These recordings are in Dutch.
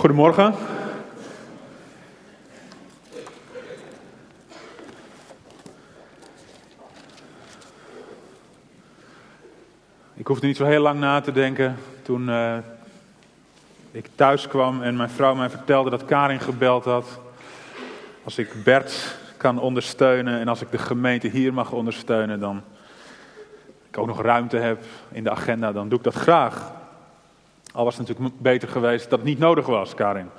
Goedemorgen. Ik hoefde niet zo heel lang na te denken toen uh, ik thuis kwam en mijn vrouw mij vertelde dat Karin gebeld had. Als ik Bert kan ondersteunen en als ik de gemeente hier mag ondersteunen, dan ik ook nog ruimte heb in de agenda, dan doe ik dat graag. Al was het natuurlijk beter geweest dat het niet nodig was, Karin.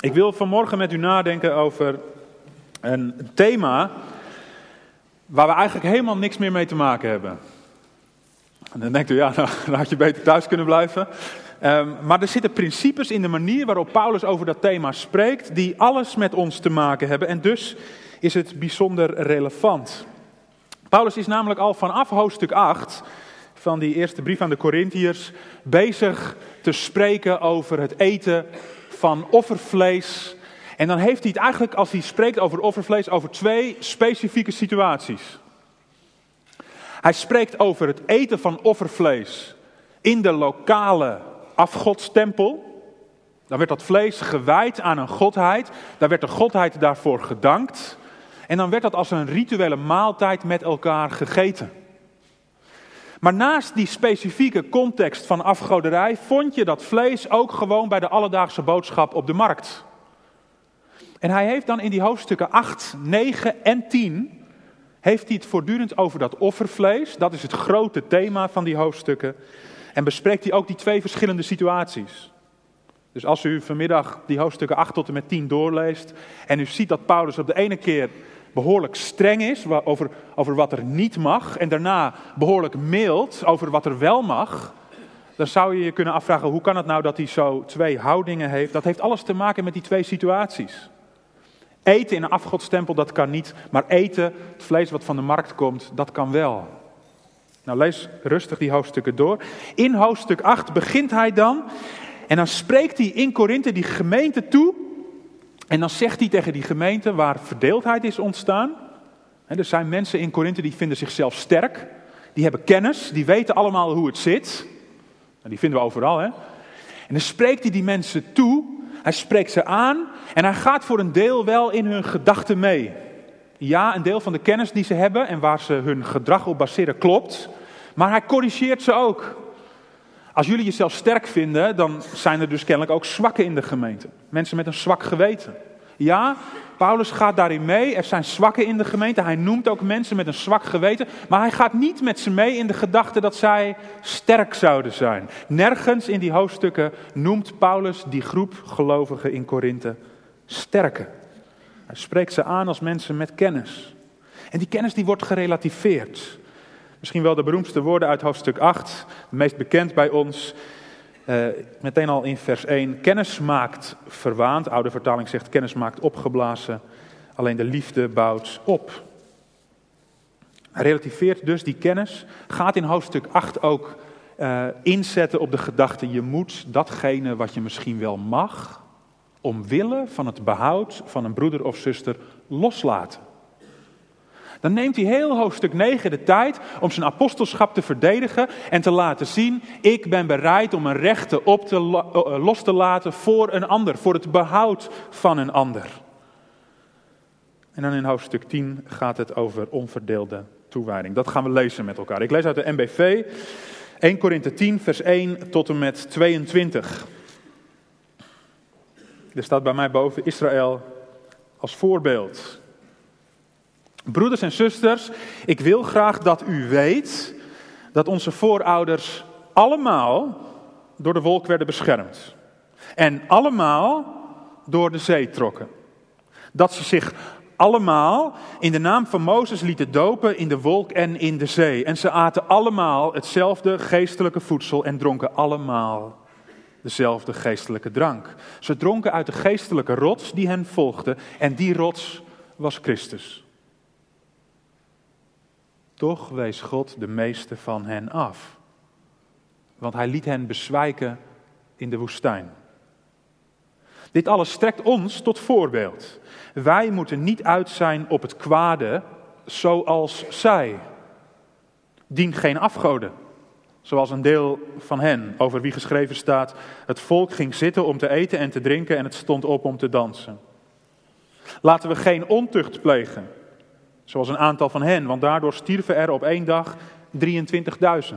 Ik wil vanmorgen met u nadenken over een thema waar we eigenlijk helemaal niks meer mee te maken hebben. En dan denkt u, ja, nou, had je beter thuis kunnen blijven. Um, maar er zitten principes in de manier waarop Paulus over dat thema spreekt, die alles met ons te maken hebben. En dus is het bijzonder relevant. Paulus is namelijk al vanaf hoofdstuk 8 van die eerste brief aan de Corinthiërs bezig te spreken over het eten van offervlees. En dan heeft hij het eigenlijk, als hij spreekt over offervlees, over twee specifieke situaties. Hij spreekt over het eten van offervlees in de lokale afgodstempel. Dan werd dat vlees gewijd aan een godheid. Daar werd de godheid daarvoor gedankt. En dan werd dat als een rituele maaltijd met elkaar gegeten. Maar naast die specifieke context van afgoderij vond je dat vlees ook gewoon bij de alledaagse boodschap op de markt. En hij heeft dan in die hoofdstukken 8, 9 en 10 heeft hij het voortdurend over dat offervlees. Dat is het grote thema van die hoofdstukken. En bespreekt hij ook die twee verschillende situaties. Dus als u vanmiddag die hoofdstukken 8 tot en met 10 doorleest en u ziet dat Paulus op de ene keer behoorlijk streng is over, over wat er niet mag en daarna behoorlijk mild over wat er wel mag, dan zou je je kunnen afvragen hoe kan het nou dat hij zo twee houdingen heeft. Dat heeft alles te maken met die twee situaties. Eten in een afgodstempel, dat kan niet, maar eten, het vlees wat van de markt komt, dat kan wel. Nou, lees rustig die hoofdstukken door. In hoofdstuk 8 begint hij dan en dan spreekt hij in Korinthe die gemeente toe en dan zegt hij tegen die gemeente waar verdeeldheid is ontstaan. er zijn mensen in Korinthe die vinden zichzelf sterk. Die hebben kennis, die weten allemaal hoe het zit. En die vinden we overal. Hè? En dan spreekt hij die mensen toe. Hij spreekt ze aan. En hij gaat voor een deel wel in hun gedachten mee. Ja, een deel van de kennis die ze hebben en waar ze hun gedrag op baseren klopt. Maar hij corrigeert ze ook. Als jullie jezelf sterk vinden, dan zijn er dus kennelijk ook zwakken in de gemeente. Mensen met een zwak geweten. Ja, Paulus gaat daarin mee. Er zijn zwakken in de gemeente. Hij noemt ook mensen met een zwak geweten. Maar hij gaat niet met ze mee in de gedachte dat zij sterk zouden zijn. Nergens in die hoofdstukken noemt Paulus die groep gelovigen in Korinthe sterke. Hij spreekt ze aan als mensen met kennis. En die kennis die wordt gerelativeerd. Misschien wel de beroemdste woorden uit hoofdstuk 8, meest bekend bij ons. Uh, meteen al in vers 1. Kennis maakt verwaand. Oude vertaling zegt kennis maakt opgeblazen. Alleen de liefde bouwt op. Relativeert dus die kennis. Gaat in hoofdstuk 8 ook uh, inzetten op de gedachte: je moet datgene wat je misschien wel mag, omwille van het behoud van een broeder of zuster loslaten. Dan neemt hij heel hoofdstuk 9 de tijd om zijn apostelschap te verdedigen en te laten zien: ik ben bereid om een rechten op te, eh, los te laten voor een ander, voor het behoud van een ander. En dan in hoofdstuk 10 gaat het over onverdeelde toewijding. Dat gaan we lezen met elkaar. Ik lees uit de MBV 1 Korinthe 10, vers 1 tot en met 22. Er staat bij mij boven Israël als voorbeeld. Broeders en zusters, ik wil graag dat u weet dat onze voorouders allemaal door de wolk werden beschermd. En allemaal door de zee trokken. Dat ze zich allemaal in de naam van Mozes lieten dopen in de wolk en in de zee. En ze aten allemaal hetzelfde geestelijke voedsel en dronken allemaal dezelfde geestelijke drank. Ze dronken uit de geestelijke rots die hen volgde en die rots was Christus. Toch wees God de meeste van hen af. Want hij liet hen bezwijken in de woestijn. Dit alles strekt ons tot voorbeeld. Wij moeten niet uit zijn op het kwade zoals zij. Dien geen afgoden. zoals een deel van hen, over wie geschreven staat: Het volk ging zitten om te eten en te drinken en het stond op om te dansen. Laten we geen ontucht plegen, zoals een aantal van hen, want daardoor stierven er op één dag 23.000.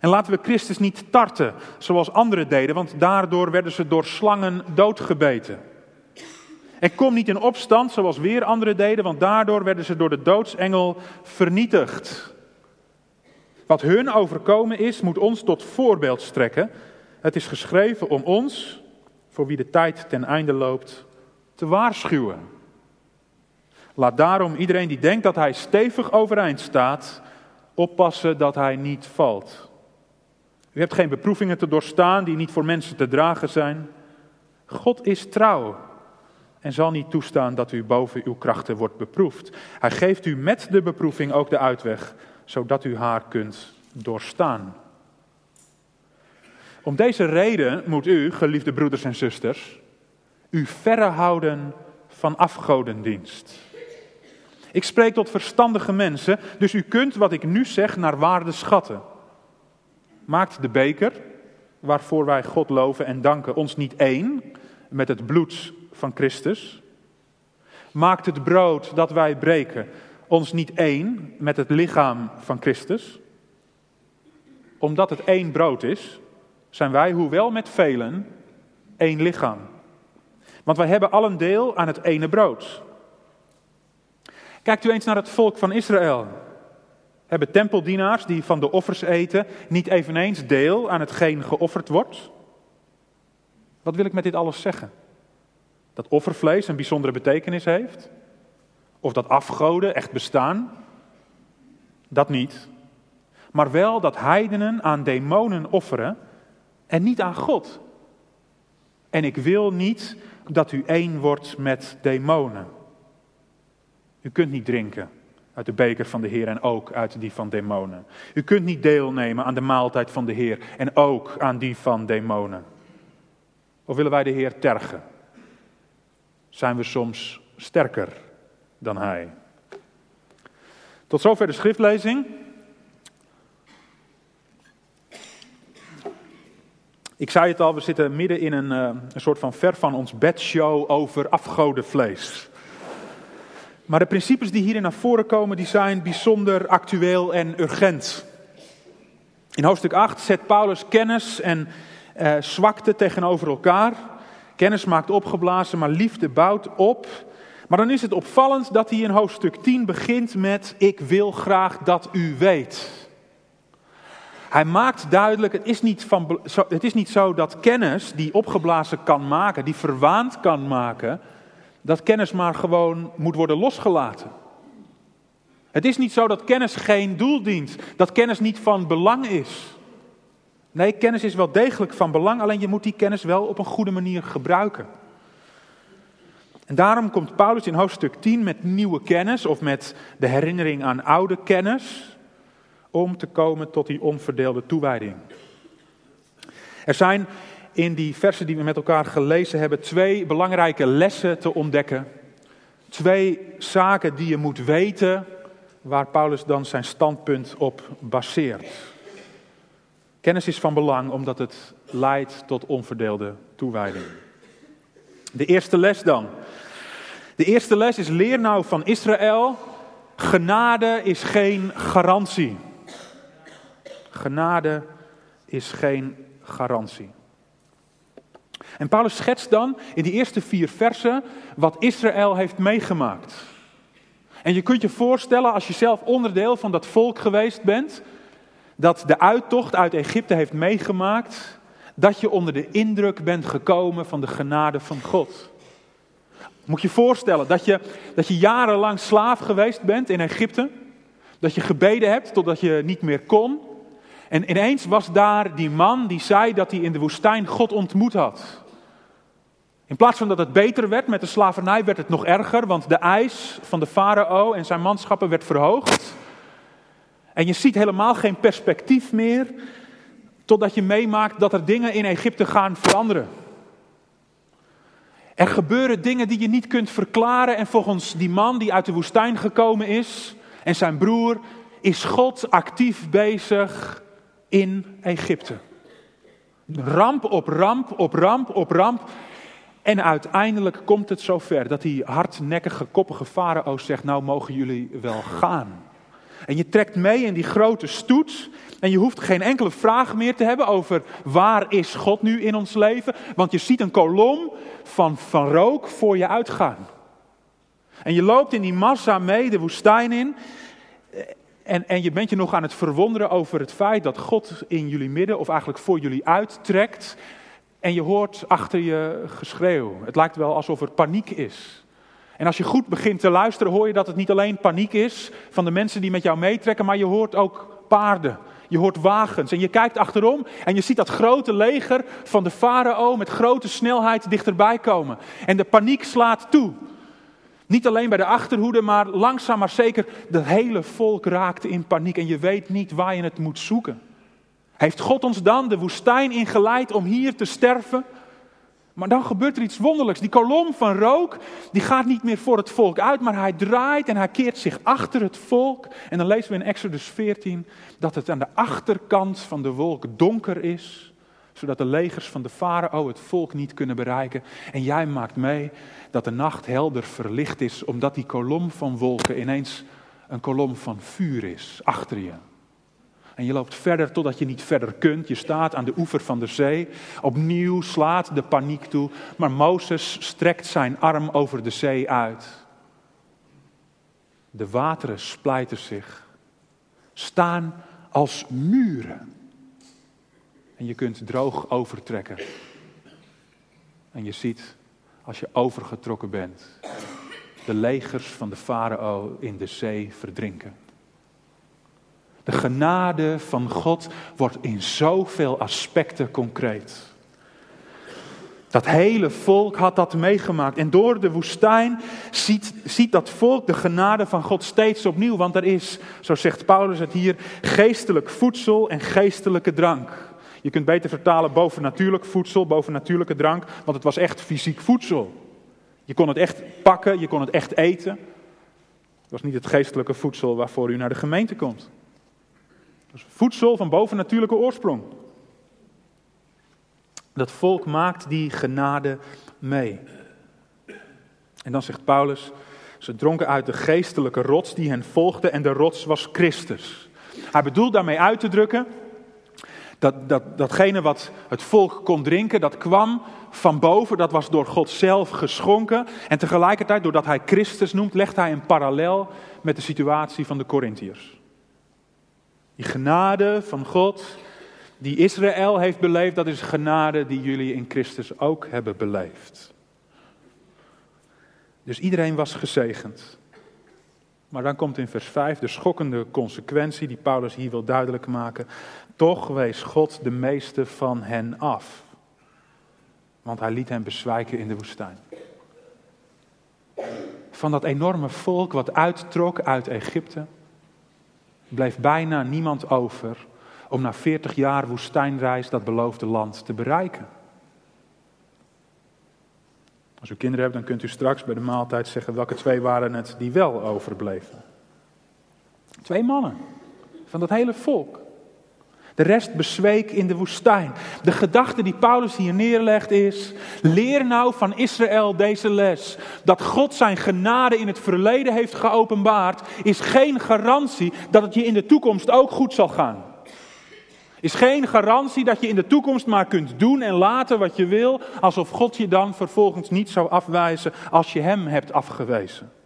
En laten we Christus niet tarten, zoals anderen deden, want daardoor werden ze door slangen doodgebeten. En kom niet in opstand, zoals weer anderen deden, want daardoor werden ze door de doodsengel vernietigd. Wat hun overkomen is, moet ons tot voorbeeld strekken. Het is geschreven om ons, voor wie de tijd ten einde loopt, te waarschuwen. Laat daarom iedereen die denkt dat hij stevig overeind staat, oppassen dat hij niet valt. U hebt geen beproevingen te doorstaan die niet voor mensen te dragen zijn. God is trouw en zal niet toestaan dat u boven uw krachten wordt beproefd. Hij geeft u met de beproeving ook de uitweg, zodat u haar kunt doorstaan. Om deze reden moet u, geliefde broeders en zusters, u verre houden van afgodendienst. Ik spreek tot verstandige mensen, dus u kunt wat ik nu zeg naar waarde schatten. Maakt de beker, waarvoor wij God loven en danken, ons niet één met het bloed van Christus? Maakt het brood dat wij breken ons niet één met het lichaam van Christus? Omdat het één brood is, zijn wij, hoewel met velen, één lichaam. Want wij hebben allen deel aan het ene brood. Kijkt u eens naar het volk van Israël. Hebben tempeldienaars die van de offers eten niet eveneens deel aan hetgeen geofferd wordt? Wat wil ik met dit alles zeggen? Dat offervlees een bijzondere betekenis heeft? Of dat afgoden echt bestaan? Dat niet. Maar wel dat heidenen aan demonen offeren en niet aan God. En ik wil niet dat u één wordt met demonen. U kunt niet drinken uit de beker van de Heer en ook uit die van demonen. U kunt niet deelnemen aan de maaltijd van de Heer en ook aan die van demonen. Of willen wij de Heer tergen? Zijn we soms sterker dan Hij? Tot zover de schriftlezing. Ik zei het al, we zitten midden in een, eh, een soort van ver van ons bedshow over afgodenvlees. Maar de principes die hierin naar voren komen, die zijn bijzonder actueel en urgent. In hoofdstuk 8 zet Paulus kennis en eh, zwakte tegenover elkaar. Kennis maakt opgeblazen, maar liefde bouwt op. Maar dan is het opvallend dat hij in hoofdstuk 10 begint met: Ik wil graag dat u weet. Hij maakt duidelijk, het is, niet van, het is niet zo dat kennis die opgeblazen kan maken, die verwaand kan maken, dat kennis maar gewoon moet worden losgelaten. Het is niet zo dat kennis geen doel dient, dat kennis niet van belang is. Nee, kennis is wel degelijk van belang, alleen je moet die kennis wel op een goede manier gebruiken. En daarom komt Paulus in hoofdstuk 10 met nieuwe kennis of met de herinnering aan oude kennis om te komen tot die onverdeelde toewijding. Er zijn in die versen die we met elkaar gelezen hebben twee belangrijke lessen te ontdekken. Twee zaken die je moet weten waar Paulus dan zijn standpunt op baseert. Kennis is van belang omdat het leidt tot onverdeelde toewijding. De eerste les dan. De eerste les is leer nou van Israël. Genade is geen garantie. Genade is geen garantie. En Paulus schetst dan in die eerste vier versen wat Israël heeft meegemaakt. En je kunt je voorstellen, als je zelf onderdeel van dat volk geweest bent, dat de uittocht uit Egypte heeft meegemaakt, dat je onder de indruk bent gekomen van de genade van God. Moet je voorstellen dat je, dat je jarenlang slaaf geweest bent in Egypte, dat je gebeden hebt totdat je niet meer kon, en ineens was daar die man die zei dat hij in de woestijn God ontmoet had. In plaats van dat het beter werd met de slavernij, werd het nog erger, want de eis van de farao en zijn manschappen werd verhoogd. En je ziet helemaal geen perspectief meer, totdat je meemaakt dat er dingen in Egypte gaan veranderen. Er gebeuren dingen die je niet kunt verklaren en volgens die man die uit de woestijn gekomen is en zijn broer, is God actief bezig in Egypte. Ramp op ramp op ramp op ramp. En uiteindelijk komt het zover dat die hardnekkige, koppige farao zegt: Nou mogen jullie wel gaan. En je trekt mee in die grote stoet. En je hoeft geen enkele vraag meer te hebben over waar is God nu in ons leven. Want je ziet een kolom van, van rook voor je uitgaan. En je loopt in die massa mee de woestijn in. En, en je bent je nog aan het verwonderen over het feit dat God in jullie midden, of eigenlijk voor jullie uittrekt. En je hoort achter je geschreeuw. Het lijkt wel alsof er paniek is. En als je goed begint te luisteren, hoor je dat het niet alleen paniek is van de mensen die met jou meetrekken, maar je hoort ook paarden. Je hoort wagens en je kijkt achterom en je ziet dat grote leger van de farao met grote snelheid dichterbij komen. En de paniek slaat toe. Niet alleen bij de achterhoede, maar langzaam maar zeker, het hele volk raakte in paniek en je weet niet waar je het moet zoeken. Heeft God ons dan de woestijn ingeleid om hier te sterven? Maar dan gebeurt er iets wonderlijks. Die kolom van rook, die gaat niet meer voor het volk uit, maar hij draait en hij keert zich achter het volk. En dan lezen we in Exodus 14 dat het aan de achterkant van de wolk donker is, zodat de legers van de farao het volk niet kunnen bereiken. En jij maakt mee dat de nacht helder verlicht is, omdat die kolom van wolken ineens een kolom van vuur is achter je. En je loopt verder totdat je niet verder kunt. Je staat aan de oever van de zee. Opnieuw slaat de paniek toe. Maar Mozes strekt zijn arm over de zee uit. De wateren splijten zich. Staan als muren. En je kunt droog overtrekken. En je ziet, als je overgetrokken bent, de legers van de farao in de zee verdrinken. De genade van God wordt in zoveel aspecten concreet. Dat hele volk had dat meegemaakt. En door de woestijn ziet, ziet dat volk de genade van God steeds opnieuw. Want er is, zo zegt Paulus het hier, geestelijk voedsel en geestelijke drank. Je kunt beter vertalen bovennatuurlijk voedsel, bovennatuurlijke drank. Want het was echt fysiek voedsel. Je kon het echt pakken, je kon het echt eten. Het was niet het geestelijke voedsel waarvoor u naar de gemeente komt. Dus voedsel van bovennatuurlijke oorsprong. Dat volk maakt die genade mee. En dan zegt Paulus, ze dronken uit de geestelijke rots die hen volgde en de rots was Christus. Hij bedoelt daarmee uit te drukken dat, dat, datgene wat het volk kon drinken, dat kwam van boven, dat was door God zelf geschonken. En tegelijkertijd, doordat hij Christus noemt, legt hij een parallel met de situatie van de Corinthiërs. Die genade van God, die Israël heeft beleefd, dat is genade die jullie in Christus ook hebben beleefd. Dus iedereen was gezegend. Maar dan komt in vers 5 de schokkende consequentie die Paulus hier wil duidelijk maken. Toch wees God de meeste van hen af. Want hij liet hen bezwijken in de woestijn. Van dat enorme volk wat uittrok uit Egypte bleef bijna niemand over om na 40 jaar woestijnreis dat beloofde land te bereiken. Als u kinderen hebt, dan kunt u straks bij de maaltijd zeggen welke twee waren het die wel overbleven. Twee mannen van dat hele volk. De rest bezweek in de woestijn. De gedachte die Paulus hier neerlegt is: leer nou van Israël deze les. Dat God zijn genade in het verleden heeft geopenbaard, is geen garantie dat het je in de toekomst ook goed zal gaan. Is geen garantie dat je in de toekomst maar kunt doen en laten wat je wil, alsof God je dan vervolgens niet zou afwijzen als je hem hebt afgewezen.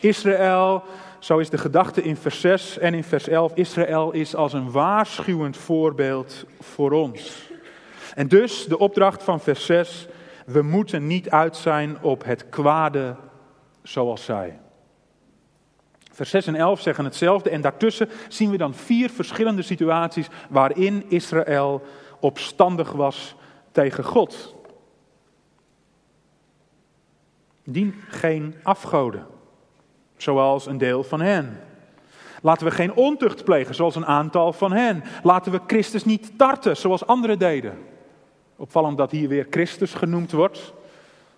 Israël zo is de gedachte in vers 6 en in vers 11. Israël is als een waarschuwend voorbeeld voor ons. En dus de opdracht van vers 6. We moeten niet uit zijn op het kwade zoals zij. Vers 6 en 11 zeggen hetzelfde en daartussen zien we dan vier verschillende situaties waarin Israël opstandig was tegen God. Dien geen afgoden zoals een deel van hen. Laten we geen ontucht plegen, zoals een aantal van hen. Laten we Christus niet tarten, zoals anderen deden. Opvallend dat hier weer Christus genoemd wordt.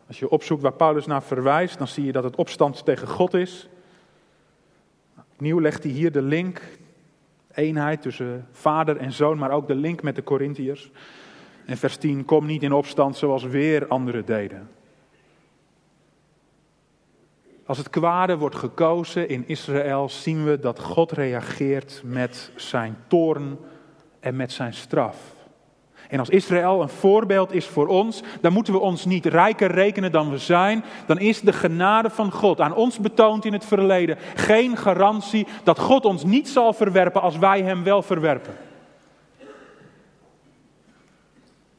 Als je opzoekt waar Paulus naar verwijst, dan zie je dat het opstand tegen God is. Opnieuw legt hij hier de link. eenheid tussen vader en zoon, maar ook de link met de Corinthiërs. En vers 10, kom niet in opstand zoals weer anderen deden. Als het kwade wordt gekozen in Israël, zien we dat God reageert met zijn toorn en met zijn straf. En als Israël een voorbeeld is voor ons, dan moeten we ons niet rijker rekenen dan we zijn. Dan is de genade van God aan ons betoond in het verleden geen garantie dat God ons niet zal verwerpen als wij Hem wel verwerpen.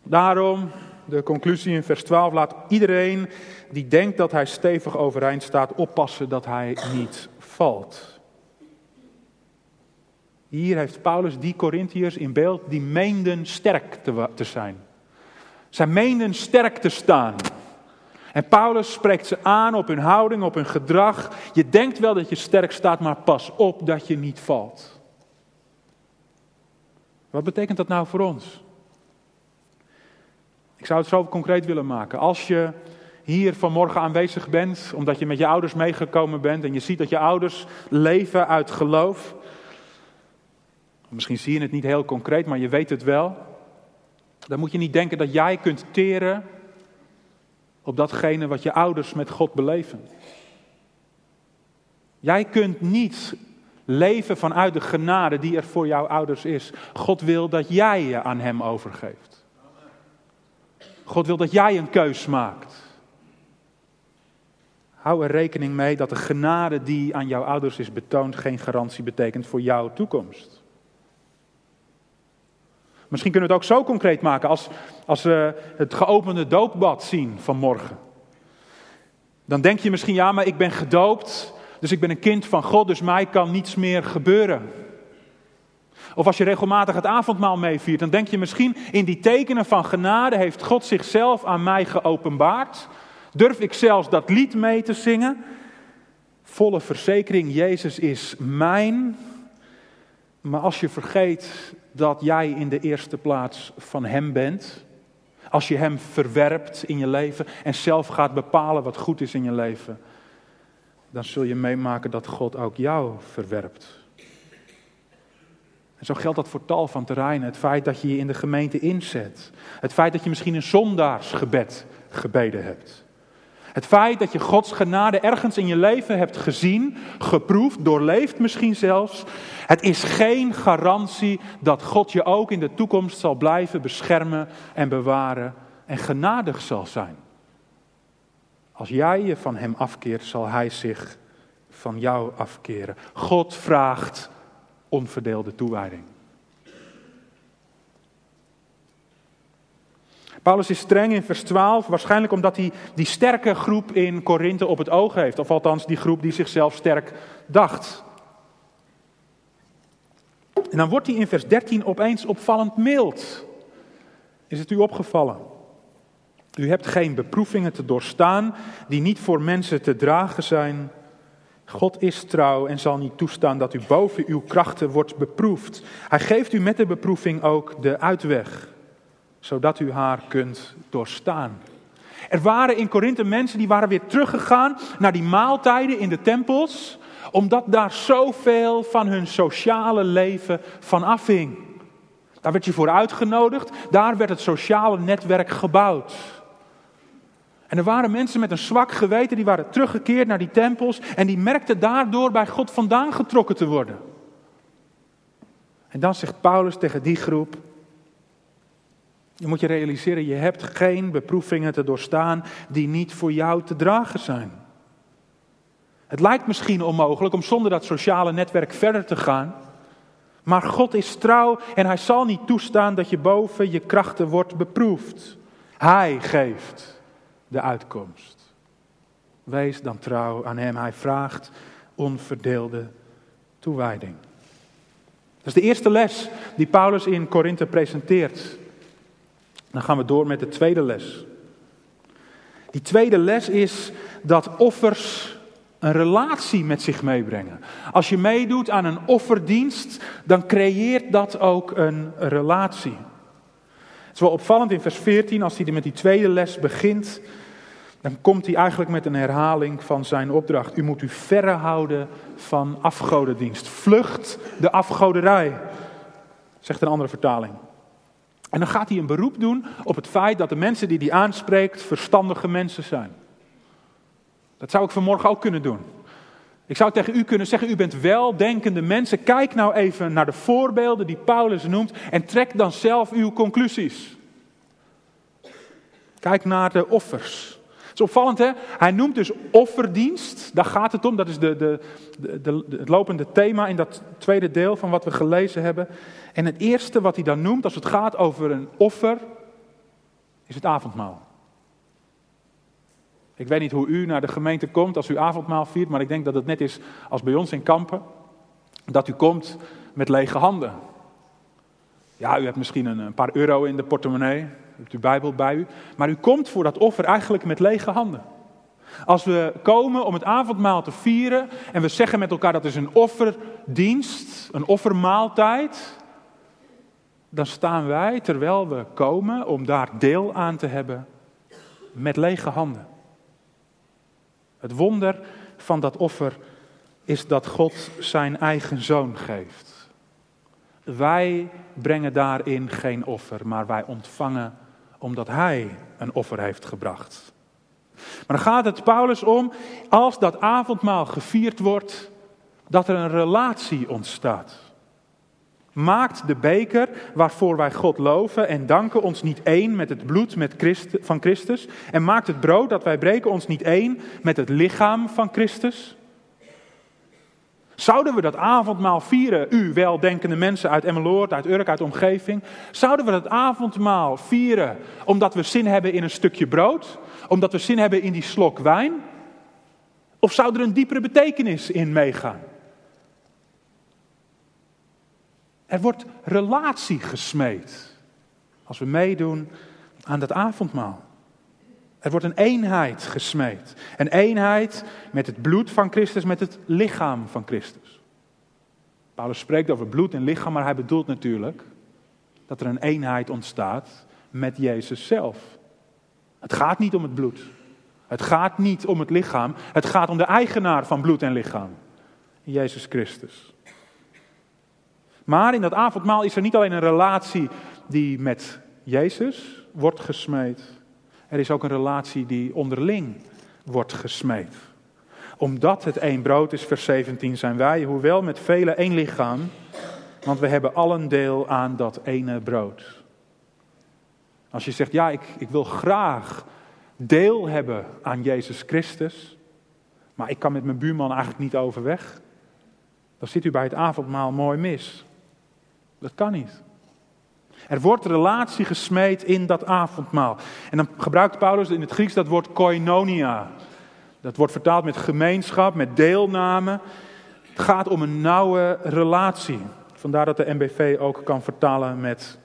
Daarom, de conclusie in vers 12, laat iedereen die denkt dat hij stevig overeind staat oppassen dat hij niet valt. Hier heeft Paulus die Corinthiërs in beeld die meenden sterk te, te zijn. Zij meenden sterk te staan. En Paulus spreekt ze aan op hun houding, op hun gedrag. Je denkt wel dat je sterk staat, maar pas op dat je niet valt. Wat betekent dat nou voor ons? Ik zou het zo concreet willen maken. Als je hier vanmorgen aanwezig bent, omdat je met je ouders meegekomen bent en je ziet dat je ouders leven uit geloof. Misschien zie je het niet heel concreet, maar je weet het wel. Dan moet je niet denken dat jij kunt teren op datgene wat je ouders met God beleven. Jij kunt niet leven vanuit de genade die er voor jouw ouders is. God wil dat jij je aan Hem overgeeft. God wil dat jij een keus maakt. Hou er rekening mee dat de genade die aan jouw ouders is betoond geen garantie betekent voor jouw toekomst. Misschien kunnen we het ook zo concreet maken als, als we het geopende doopbad zien vanmorgen. Dan denk je misschien, ja, maar ik ben gedoopt, dus ik ben een kind van God, dus mij kan niets meer gebeuren. Of als je regelmatig het avondmaal meeviert, dan denk je misschien, in die tekenen van genade heeft God zichzelf aan mij geopenbaard. Durf ik zelfs dat lied mee te zingen? Volle verzekering, Jezus is mijn. Maar als je vergeet dat jij in de eerste plaats van Hem bent, als je Hem verwerpt in je leven en zelf gaat bepalen wat goed is in je leven, dan zul je meemaken dat God ook jou verwerpt. En zo geldt dat voor tal van terreinen. Het feit dat je je in de gemeente inzet. Het feit dat je misschien een zondaarsgebed gebeden hebt. Het feit dat je Gods genade ergens in je leven hebt gezien, geproefd, doorleefd misschien zelfs. Het is geen garantie dat God je ook in de toekomst zal blijven beschermen en bewaren en genadig zal zijn. Als jij je van Hem afkeert, zal Hij zich van jou afkeren. God vraagt onverdeelde toewijding. Paulus is streng in vers 12, waarschijnlijk omdat hij die sterke groep in Korinthe op het oog heeft. Of althans die groep die zichzelf sterk dacht. En dan wordt hij in vers 13 opeens opvallend mild. Is het u opgevallen? U hebt geen beproevingen te doorstaan die niet voor mensen te dragen zijn. God is trouw en zal niet toestaan dat u boven uw krachten wordt beproefd. Hij geeft u met de beproeving ook de uitweg zodat u haar kunt doorstaan. Er waren in Korinthe mensen die waren weer teruggegaan naar die maaltijden in de tempels, omdat daar zoveel van hun sociale leven van afhing. Daar werd je voor uitgenodigd, daar werd het sociale netwerk gebouwd. En er waren mensen met een zwak geweten, die waren teruggekeerd naar die tempels en die merkten daardoor bij God vandaan getrokken te worden. En dan zegt Paulus tegen die groep, je moet je realiseren, je hebt geen beproevingen te doorstaan die niet voor jou te dragen zijn. Het lijkt misschien onmogelijk om zonder dat sociale netwerk verder te gaan. Maar God is trouw en hij zal niet toestaan dat je boven je krachten wordt beproefd. Hij geeft de uitkomst. Wees dan trouw aan hem. Hij vraagt onverdeelde toewijding. Dat is de eerste les die Paulus in Korinthe presenteert. Dan gaan we door met de tweede les. Die tweede les is dat offers een relatie met zich meebrengen. Als je meedoet aan een offerdienst, dan creëert dat ook een relatie. Het is wel opvallend in vers 14, als hij met die tweede les begint. Dan komt hij eigenlijk met een herhaling van zijn opdracht. U moet u verre houden van afgodendienst. Vlucht de afgoderij, zegt een andere vertaling. En dan gaat hij een beroep doen op het feit dat de mensen die hij aanspreekt verstandige mensen zijn. Dat zou ik vanmorgen ook kunnen doen. Ik zou tegen u kunnen zeggen, u bent weldenkende mensen. Kijk nou even naar de voorbeelden die Paulus noemt en trek dan zelf uw conclusies. Kijk naar de offers. Het is opvallend, hè? Hij noemt dus offerdienst. Daar gaat het om. Dat is de, de, de, het lopende thema in dat tweede deel van wat we gelezen hebben. En het eerste wat hij dan noemt als het gaat over een offer, is het avondmaal. Ik weet niet hoe u naar de gemeente komt als u avondmaal viert, maar ik denk dat het net is als bij ons in Kampen. Dat u komt met lege handen. Ja, u hebt misschien een paar euro in de portemonnee, u hebt uw Bijbel bij u, maar u komt voor dat offer eigenlijk met lege handen. Als we komen om het avondmaal te vieren en we zeggen met elkaar dat is een offerdienst, een offermaaltijd, dan staan wij terwijl we komen om daar deel aan te hebben met lege handen. Het wonder van dat offer is dat God zijn eigen zoon geeft. Wij brengen daarin geen offer, maar wij ontvangen omdat hij een offer heeft gebracht. Maar dan gaat het Paulus om, als dat avondmaal gevierd wordt, dat er een relatie ontstaat. Maakt de beker waarvoor wij God loven en danken ons niet één met het bloed met van Christus? En maakt het brood dat wij breken ons niet één met het lichaam van Christus? Zouden we dat avondmaal vieren, u weldenkende mensen uit Emmeloord, uit Urk, uit de omgeving? Zouden we dat avondmaal vieren omdat we zin hebben in een stukje brood? Omdat we zin hebben in die slok wijn? Of zou er een diepere betekenis in meegaan? Er wordt relatie gesmeed als we meedoen aan dat avondmaal. Er wordt een eenheid gesmeed. Een eenheid met het bloed van Christus, met het lichaam van Christus. Paulus spreekt over bloed en lichaam, maar hij bedoelt natuurlijk dat er een eenheid ontstaat met Jezus zelf. Het gaat niet om het bloed. Het gaat niet om het lichaam. Het gaat om de eigenaar van bloed en lichaam. Jezus Christus. Maar in dat avondmaal is er niet alleen een relatie die met Jezus wordt gesmeed. Er is ook een relatie die onderling wordt gesmeed. Omdat het één brood is, vers 17, zijn wij, hoewel met vele één lichaam, want we hebben allen deel aan dat ene brood. Als je zegt, ja, ik, ik wil graag deel hebben aan Jezus Christus, maar ik kan met mijn buurman eigenlijk niet overweg, dan zit u bij het avondmaal mooi mis. Dat kan niet. Er wordt relatie gesmeed in dat avondmaal. En dan gebruikt Paulus in het Grieks dat woord koinonia. Dat wordt vertaald met gemeenschap, met deelname. Het gaat om een nauwe relatie. Vandaar dat de MBV ook kan vertalen met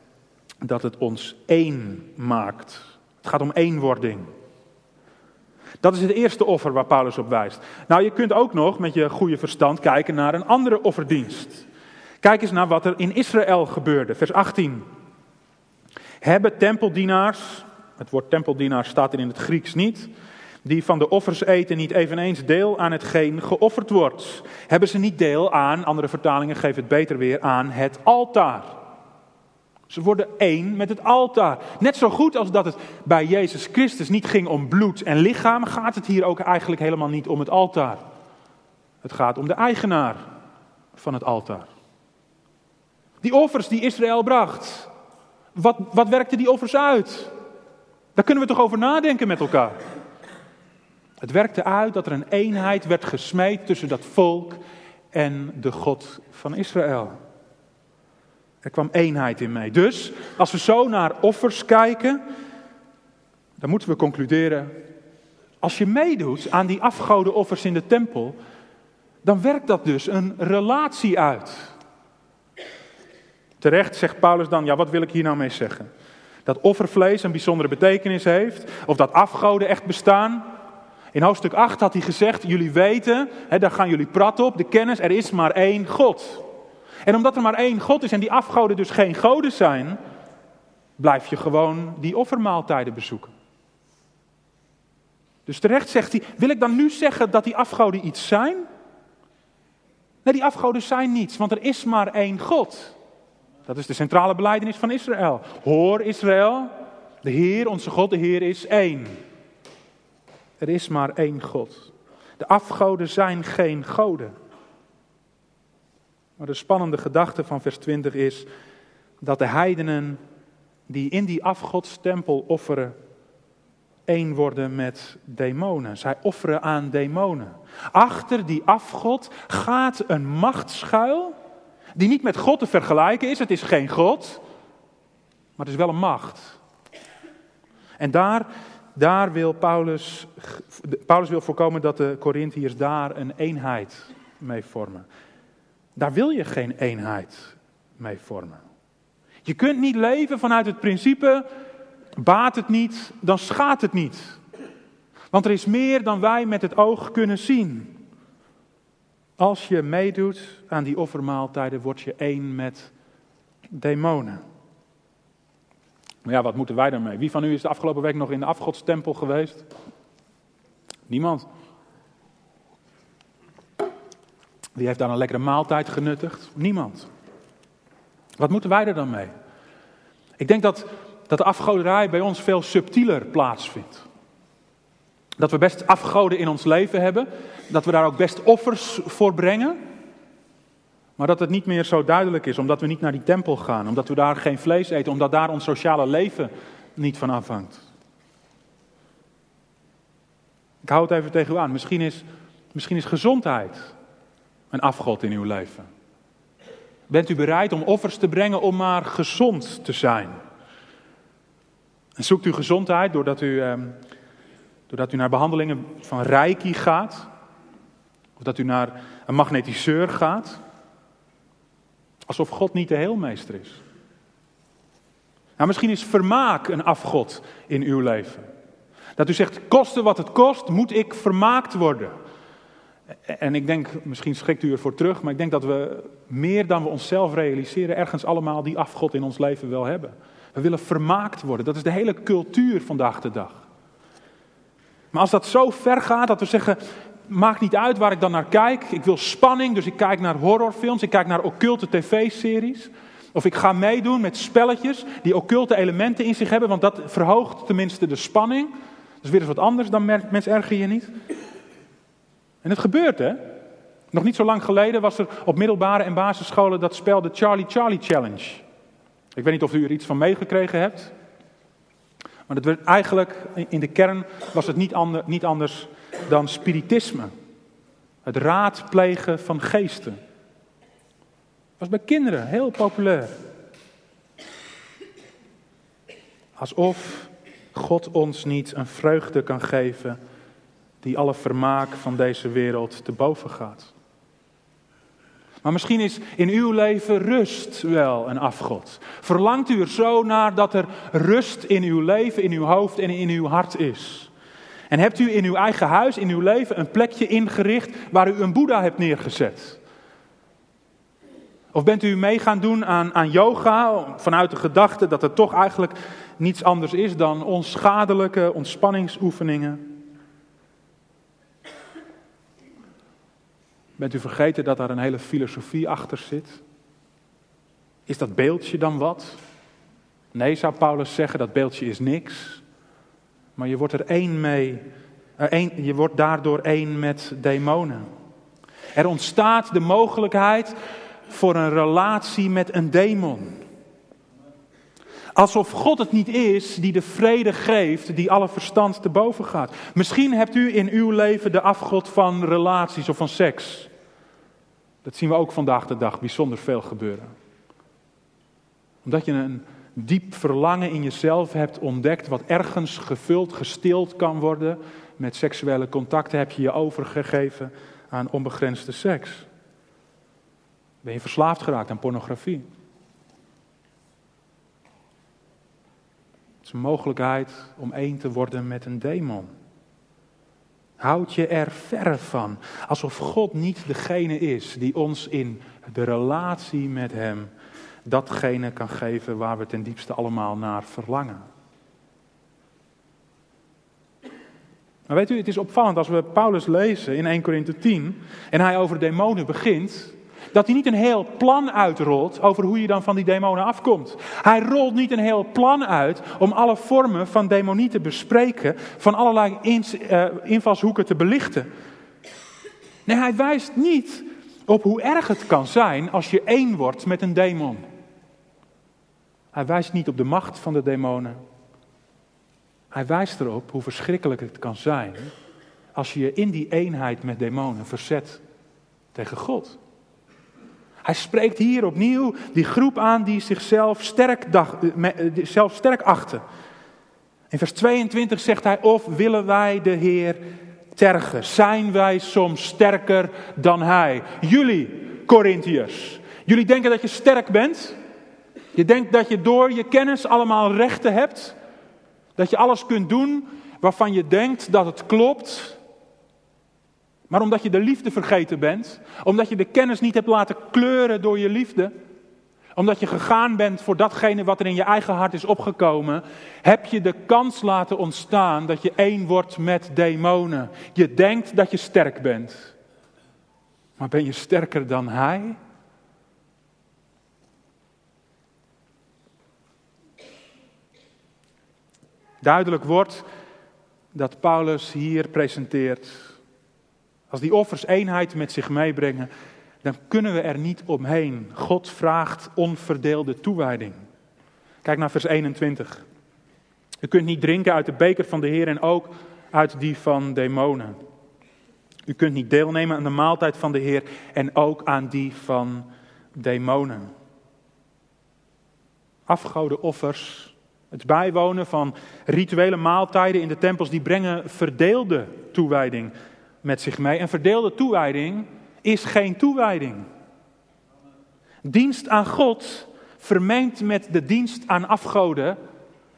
dat het ons één maakt. Het gaat om eenwording. Dat is het eerste offer waar Paulus op wijst. Nou, je kunt ook nog met je goede verstand kijken naar een andere offerdienst. Kijk eens naar wat er in Israël gebeurde, vers 18. Hebben tempeldienaars, het woord tempeldienaar staat er in het Grieks niet, die van de offers eten niet eveneens deel aan hetgeen geofferd wordt? Hebben ze niet deel aan, andere vertalingen geven het beter weer, aan het altaar? Ze worden één met het altaar. Net zo goed als dat het bij Jezus Christus niet ging om bloed en lichaam, gaat het hier ook eigenlijk helemaal niet om het altaar. Het gaat om de eigenaar van het altaar. Die offers die Israël bracht. Wat, wat werkte die offers uit? Daar kunnen we toch over nadenken met elkaar. Het werkte uit dat er een eenheid werd gesmeed tussen dat volk en de God van Israël. Er kwam eenheid in mee. Dus als we zo naar offers kijken, dan moeten we concluderen. Als je meedoet aan die offers in de tempel, dan werkt dat dus een relatie uit. Terecht zegt Paulus dan, ja wat wil ik hier nou mee zeggen? Dat offervlees een bijzondere betekenis heeft, of dat afgoden echt bestaan. In hoofdstuk 8 had hij gezegd, jullie weten, hè, daar gaan jullie prat op, de kennis, er is maar één God. En omdat er maar één God is en die afgoden dus geen goden zijn, blijf je gewoon die offermaaltijden bezoeken. Dus terecht zegt hij, wil ik dan nu zeggen dat die afgoden iets zijn? Nee, die afgoden zijn niets, want er is maar één God. Dat is de centrale beleidenis van Israël. Hoor Israël, de Heer, onze God, de Heer is één. Er is maar één God. De afgoden zijn geen goden. Maar de spannende gedachte van vers 20 is dat de heidenen die in die afgodstempel offeren, één worden met demonen. Zij offeren aan demonen. Achter die afgod gaat een macht schuil, die niet met God te vergelijken is. Het is geen God, maar het is wel een macht. En daar, daar wil Paulus, Paulus wil voorkomen dat de Corinthiërs daar een eenheid mee vormen. Daar wil je geen eenheid mee vormen. Je kunt niet leven vanuit het principe, baat het niet, dan schaadt het niet. Want er is meer dan wij met het oog kunnen zien. Als je meedoet aan die offermaaltijden, word je één met demonen. Ja, wat moeten wij daarmee? Wie van u is de afgelopen week nog in de afgodstempel geweest? Niemand. Wie heeft daar een lekkere maaltijd genuttigd? Niemand. Wat moeten wij er dan mee? Ik denk dat, dat de afgoderij bij ons veel subtieler plaatsvindt. Dat we best afgoden in ons leven hebben. Dat we daar ook best offers voor brengen. Maar dat het niet meer zo duidelijk is, omdat we niet naar die tempel gaan. Omdat we daar geen vlees eten, omdat daar ons sociale leven niet van afhangt. Ik hou het even tegen u aan. Misschien is, misschien is gezondheid een afgod in uw leven. Bent u bereid om offers te brengen om maar gezond te zijn? Zoekt u gezondheid doordat u, eh, doordat u naar behandelingen van reiki gaat? Of dat u naar een magnetiseur gaat? Alsof God niet de heelmeester is. Nou, misschien is vermaak een afgod in uw leven. Dat u zegt, koste wat het kost, moet ik vermaakt worden. En ik denk, misschien schrikt u ervoor terug, maar ik denk dat we meer dan we onszelf realiseren, ergens allemaal die afgod in ons leven wel hebben. We willen vermaakt worden. Dat is de hele cultuur vandaag de dag. Maar als dat zo ver gaat dat we zeggen, maakt niet uit waar ik dan naar kijk. Ik wil spanning, dus ik kijk naar horrorfilms, ik kijk naar occulte tv-series. Of ik ga meedoen met spelletjes die occulte elementen in zich hebben, want dat verhoogt tenminste de spanning. Dat is weer eens wat anders dan mensen erger je niet. En het gebeurt hè. Nog niet zo lang geleden was er op middelbare en basisscholen dat spel de Charlie Charlie Challenge. Ik weet niet of u er iets van meegekregen hebt. Maar dat werd eigenlijk, in de kern was het niet, ander, niet anders dan spiritisme. Het raadplegen van geesten. Was bij kinderen heel populair. Alsof God ons niet een vreugde kan geven die alle vermaak van deze wereld te boven gaat. Maar misschien is in uw leven rust wel een afgod. Verlangt u er zo naar dat er rust in uw leven, in uw hoofd en in uw hart is? En hebt u in uw eigen huis, in uw leven, een plekje ingericht waar u een Boeddha hebt neergezet? Of bent u mee gaan doen aan, aan yoga vanuit de gedachte dat het toch eigenlijk niets anders is dan onschadelijke ontspanningsoefeningen? Bent u vergeten dat daar een hele filosofie achter zit? Is dat beeldje dan wat? Nee, zou Paulus zeggen, dat beeldje is niks. Maar je wordt er één mee, één, je wordt daardoor één met demonen. Er ontstaat de mogelijkheid voor een relatie met een demon. Alsof God het niet is die de vrede geeft, die alle verstand te boven gaat. Misschien hebt u in uw leven de afgod van relaties of van seks. Dat zien we ook vandaag de dag bijzonder veel gebeuren. Omdat je een diep verlangen in jezelf hebt ontdekt, wat ergens gevuld, gestild kan worden met seksuele contacten, heb je je overgegeven aan onbegrensde seks. Ben je verslaafd geraakt aan pornografie? Is een mogelijkheid om één te worden met een demon. Houd je er verre van. Alsof God niet degene is die ons in de relatie met Hem datgene kan geven waar we ten diepste allemaal naar verlangen. Maar weet u, het is opvallend als we Paulus lezen in 1 Korinthe 10 en hij over demonen begint, dat hij niet een heel plan uitrolt over hoe je dan van die demonen afkomt. Hij rolt niet een heel plan uit om alle vormen van demonie te bespreken, van allerlei eh, invalshoeken te belichten. Nee, hij wijst niet op hoe erg het kan zijn als je één wordt met een demon. Hij wijst niet op de macht van de demonen. Hij wijst erop hoe verschrikkelijk het kan zijn als je je in die eenheid met demonen verzet tegen God. Hij spreekt hier opnieuw die groep aan die zichzelf sterk, dag, eh, zelf sterk achten. In vers 22 zegt hij, of willen wij de Heer tergen? Zijn wij soms sterker dan Hij? Jullie, Corinthiërs, jullie denken dat je sterk bent? Je denkt dat je door je kennis allemaal rechten hebt? Dat je alles kunt doen waarvan je denkt dat het klopt? Maar omdat je de liefde vergeten bent, omdat je de kennis niet hebt laten kleuren door je liefde, omdat je gegaan bent voor datgene wat er in je eigen hart is opgekomen, heb je de kans laten ontstaan dat je één wordt met demonen. Je denkt dat je sterk bent. Maar ben je sterker dan hij? Duidelijk wordt dat Paulus hier presenteert. Als die offers eenheid met zich meebrengen, dan kunnen we er niet omheen. God vraagt onverdeelde toewijding. Kijk naar vers 21. U kunt niet drinken uit de beker van de Heer en ook uit die van demonen. U kunt niet deelnemen aan de maaltijd van de Heer en ook aan die van demonen. Afgoden offers, het bijwonen van rituele maaltijden in de tempels, die brengen verdeelde toewijding met zich mee. En verdeelde toewijding is geen toewijding. Dienst aan God vermengd met de dienst aan afgoden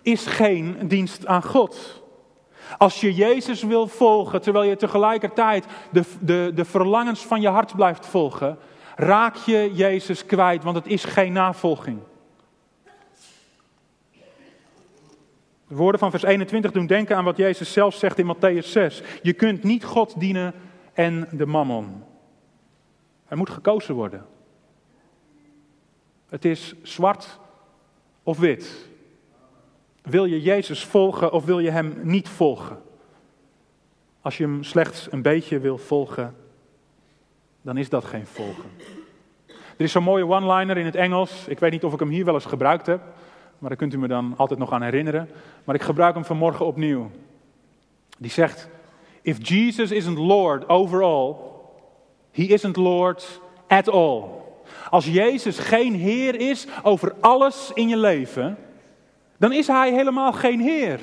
is geen dienst aan God. Als je Jezus wil volgen, terwijl je tegelijkertijd de, de, de verlangens van je hart blijft volgen, raak je Jezus kwijt, want het is geen navolging. De woorden van vers 21 doen denken aan wat Jezus zelf zegt in Matthäus 6. Je kunt niet God dienen en de mammon. Er moet gekozen worden. Het is zwart of wit. Wil je Jezus volgen of wil je Hem niet volgen? Als je Hem slechts een beetje wil volgen, dan is dat geen volgen. Er is zo'n mooie one-liner in het Engels. Ik weet niet of ik hem hier wel eens gebruikt heb, maar daar kunt u me dan altijd nog aan herinneren. Maar ik gebruik hem vanmorgen opnieuw. Die zegt: If Jesus isn't Lord over all, He isn't Lord at all. Als Jezus geen Heer is over alles in je leven, dan is Hij helemaal geen Heer.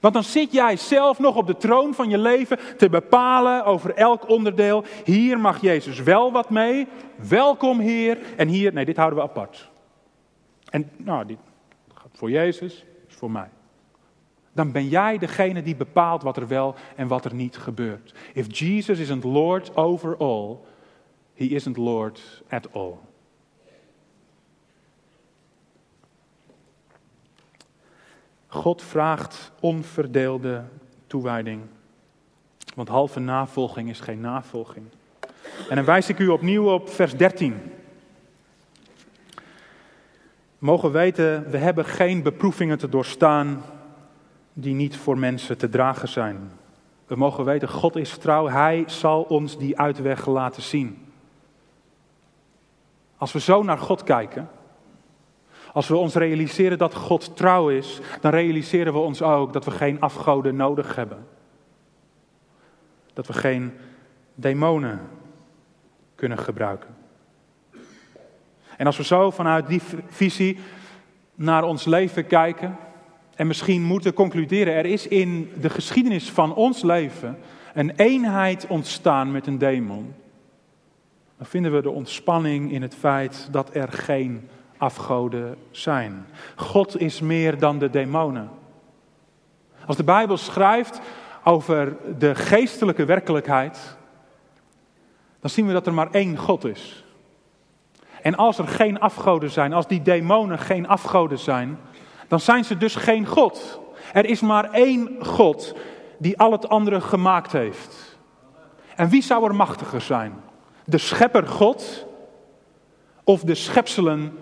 Want dan zit jij zelf nog op de troon van je leven te bepalen over elk onderdeel. Hier mag Jezus wel wat mee. Welkom Heer. En hier, nee, dit houden we apart. En nou, dit gaat voor Jezus, is voor mij dan ben jij degene die bepaalt wat er wel en wat er niet gebeurt. If Jesus isn't Lord over all, he isn't Lord at all. God vraagt onverdeelde toewijding. Want halve navolging is geen navolging. En dan wijs ik u opnieuw op vers 13. Mogen weten, we hebben geen beproevingen te doorstaan die niet voor mensen te dragen zijn. We mogen weten, God is trouw, Hij zal ons die uitweg laten zien. Als we zo naar God kijken, als we ons realiseren dat God trouw is, dan realiseren we ons ook dat we geen afgoden nodig hebben. Dat we geen demonen kunnen gebruiken. En als we zo vanuit die visie naar ons leven kijken, en misschien moeten concluderen, er is in de geschiedenis van ons leven een eenheid ontstaan met een demon. Dan vinden we de ontspanning in het feit dat er geen afgoden zijn. God is meer dan de demonen. Als de Bijbel schrijft over de geestelijke werkelijkheid, dan zien we dat er maar één God is. En als er geen afgoden zijn, als die demonen geen afgoden zijn, dan zijn ze dus geen God. Er is maar één God die al het andere gemaakt heeft. En wie zou er machtiger zijn? De schepper God of de schepselen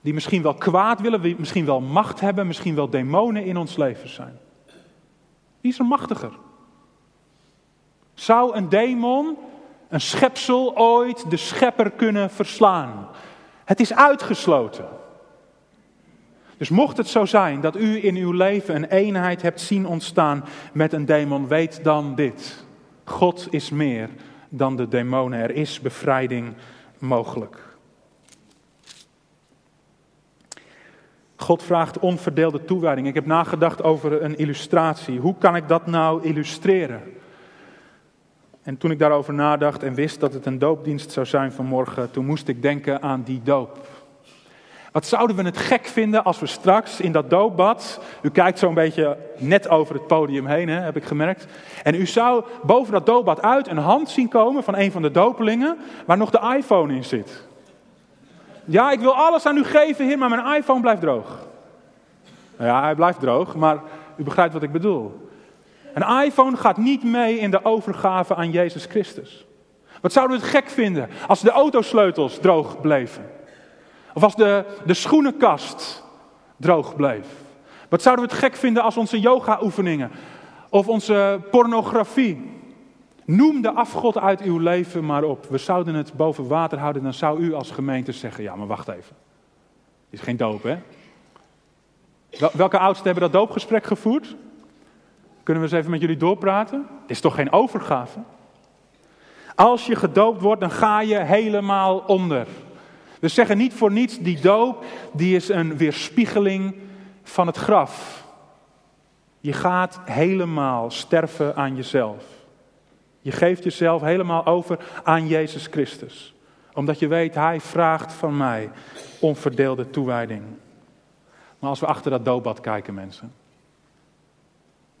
die misschien wel kwaad willen, misschien wel macht hebben, misschien wel demonen in ons leven zijn? Wie is er machtiger? Zou een demon, een schepsel ooit de schepper kunnen verslaan? Het is uitgesloten. Dus mocht het zo zijn dat u in uw leven een eenheid hebt zien ontstaan met een demon, weet dan dit. God is meer dan de demonen. Er is bevrijding mogelijk. God vraagt onverdeelde toewijding. Ik heb nagedacht over een illustratie. Hoe kan ik dat nou illustreren? En toen ik daarover nadacht en wist dat het een doopdienst zou zijn vanmorgen, toen moest ik denken aan die doop. Wat zouden we het gek vinden als we straks in dat doopbad, u kijkt zo'n beetje net over het podium heen, hè, heb ik gemerkt, en u zou boven dat doopbad uit een hand zien komen van een van de dopelingen waar nog de iPhone in zit. Ja, ik wil alles aan u geven, Heer, maar mijn iPhone blijft droog. Ja, hij blijft droog, maar u begrijpt wat ik bedoel. Een iPhone gaat niet mee in de overgave aan Jezus Christus. Wat zouden we het gek vinden als de autosleutels droog bleven? Of als de, de schoenenkast droog bleef? Wat zouden we het gek vinden als onze yoga-oefeningen of onze pornografie? Noem de afgod uit uw leven maar op. We zouden het boven water houden, dan zou u als gemeente zeggen: Ja, maar wacht even. Is geen doop, hè? Welke oudsten hebben dat doopgesprek gevoerd? Kunnen we eens even met jullie doorpraten? Het is toch geen overgave? Als je gedoopt wordt, dan ga je helemaal onder. We zeggen niet voor niets, die doop, die is een weerspiegeling van het graf. Je gaat helemaal sterven aan jezelf. Je geeft jezelf helemaal over aan Jezus Christus. Omdat je weet, Hij vraagt van mij onverdeelde toewijding. Maar als we achter dat doopbad kijken, mensen,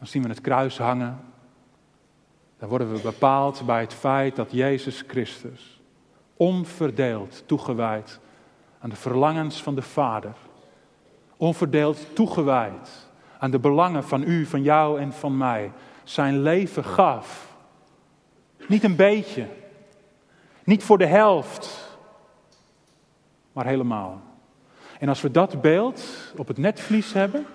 dan zien we het kruis hangen. Dan worden we bepaald bij het feit dat Jezus Christus onverdeeld toegewijd aan de verlangens van de Vader, onverdeeld toegewijd aan de belangen van u, van jou en van mij, zijn leven gaf. Niet een beetje, niet voor de helft, maar helemaal. En als we dat beeld op het netvlies hebben,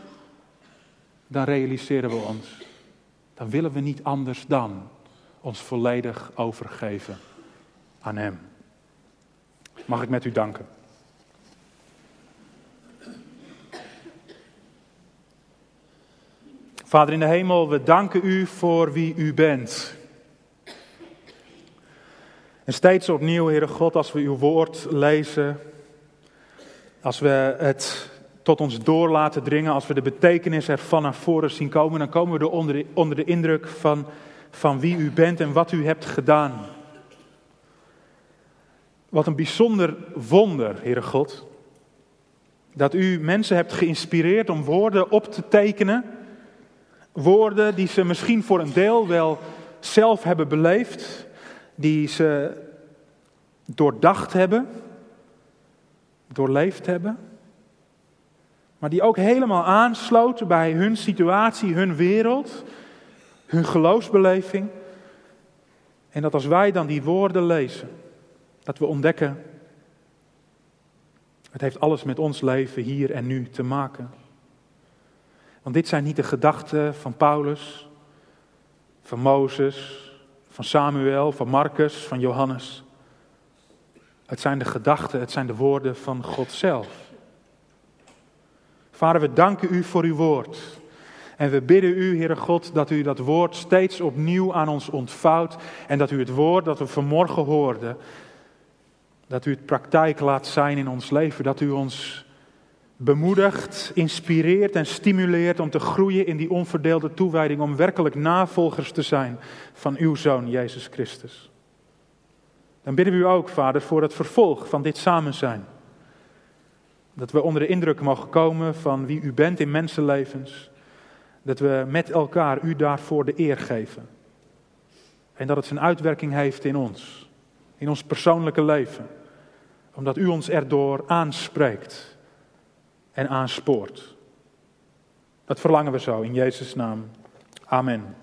dan realiseren we ons. Dan willen we niet anders dan ons volledig overgeven aan Hem. Mag ik met u danken? Vader in de hemel, we danken u voor wie u bent. En steeds opnieuw, Heere God, als we uw woord lezen, als we het tot ons door laten dringen, als we de betekenis ervan naar voren zien komen, dan komen we er onder de, onder de indruk van, van wie u bent en wat u hebt gedaan. Wat een bijzonder wonder, Heere God. Dat u mensen hebt geïnspireerd om woorden op te tekenen. Woorden die ze misschien voor een deel wel zelf hebben beleefd. Die ze doordacht hebben. Doorleefd hebben maar die ook helemaal aansloten bij hun situatie, hun wereld, hun geloofsbeleving. En dat als wij dan die woorden lezen, dat we ontdekken, het heeft alles met ons leven hier en nu te maken. Want dit zijn niet de gedachten van Paulus, van Mozes, van Samuel, van Marcus, van Johannes. Het zijn de gedachten, het zijn de woorden van God zelf. Vader, we danken u voor uw woord. En we bidden u, Heere God, dat u dat woord steeds opnieuw aan ons ontvouwt. En dat u het woord dat we vanmorgen hoorden, dat u het praktijk laat zijn in ons leven. Dat u ons bemoedigt, inspireert en stimuleert om te groeien in die onverdeelde toewijding. Om werkelijk navolgers te zijn van uw Zoon, Jezus Christus. Dan bidden we u ook, Vader, voor het vervolg van dit samen zijn. Dat we onder de indruk mogen komen van wie u bent in mensenlevens. Dat we met elkaar u daarvoor de eer geven. En dat het zijn uitwerking heeft in ons. In ons persoonlijke leven. Omdat u ons erdoor aanspreekt en aanspoort. Dat verlangen we zo in Jezus' naam. Amen.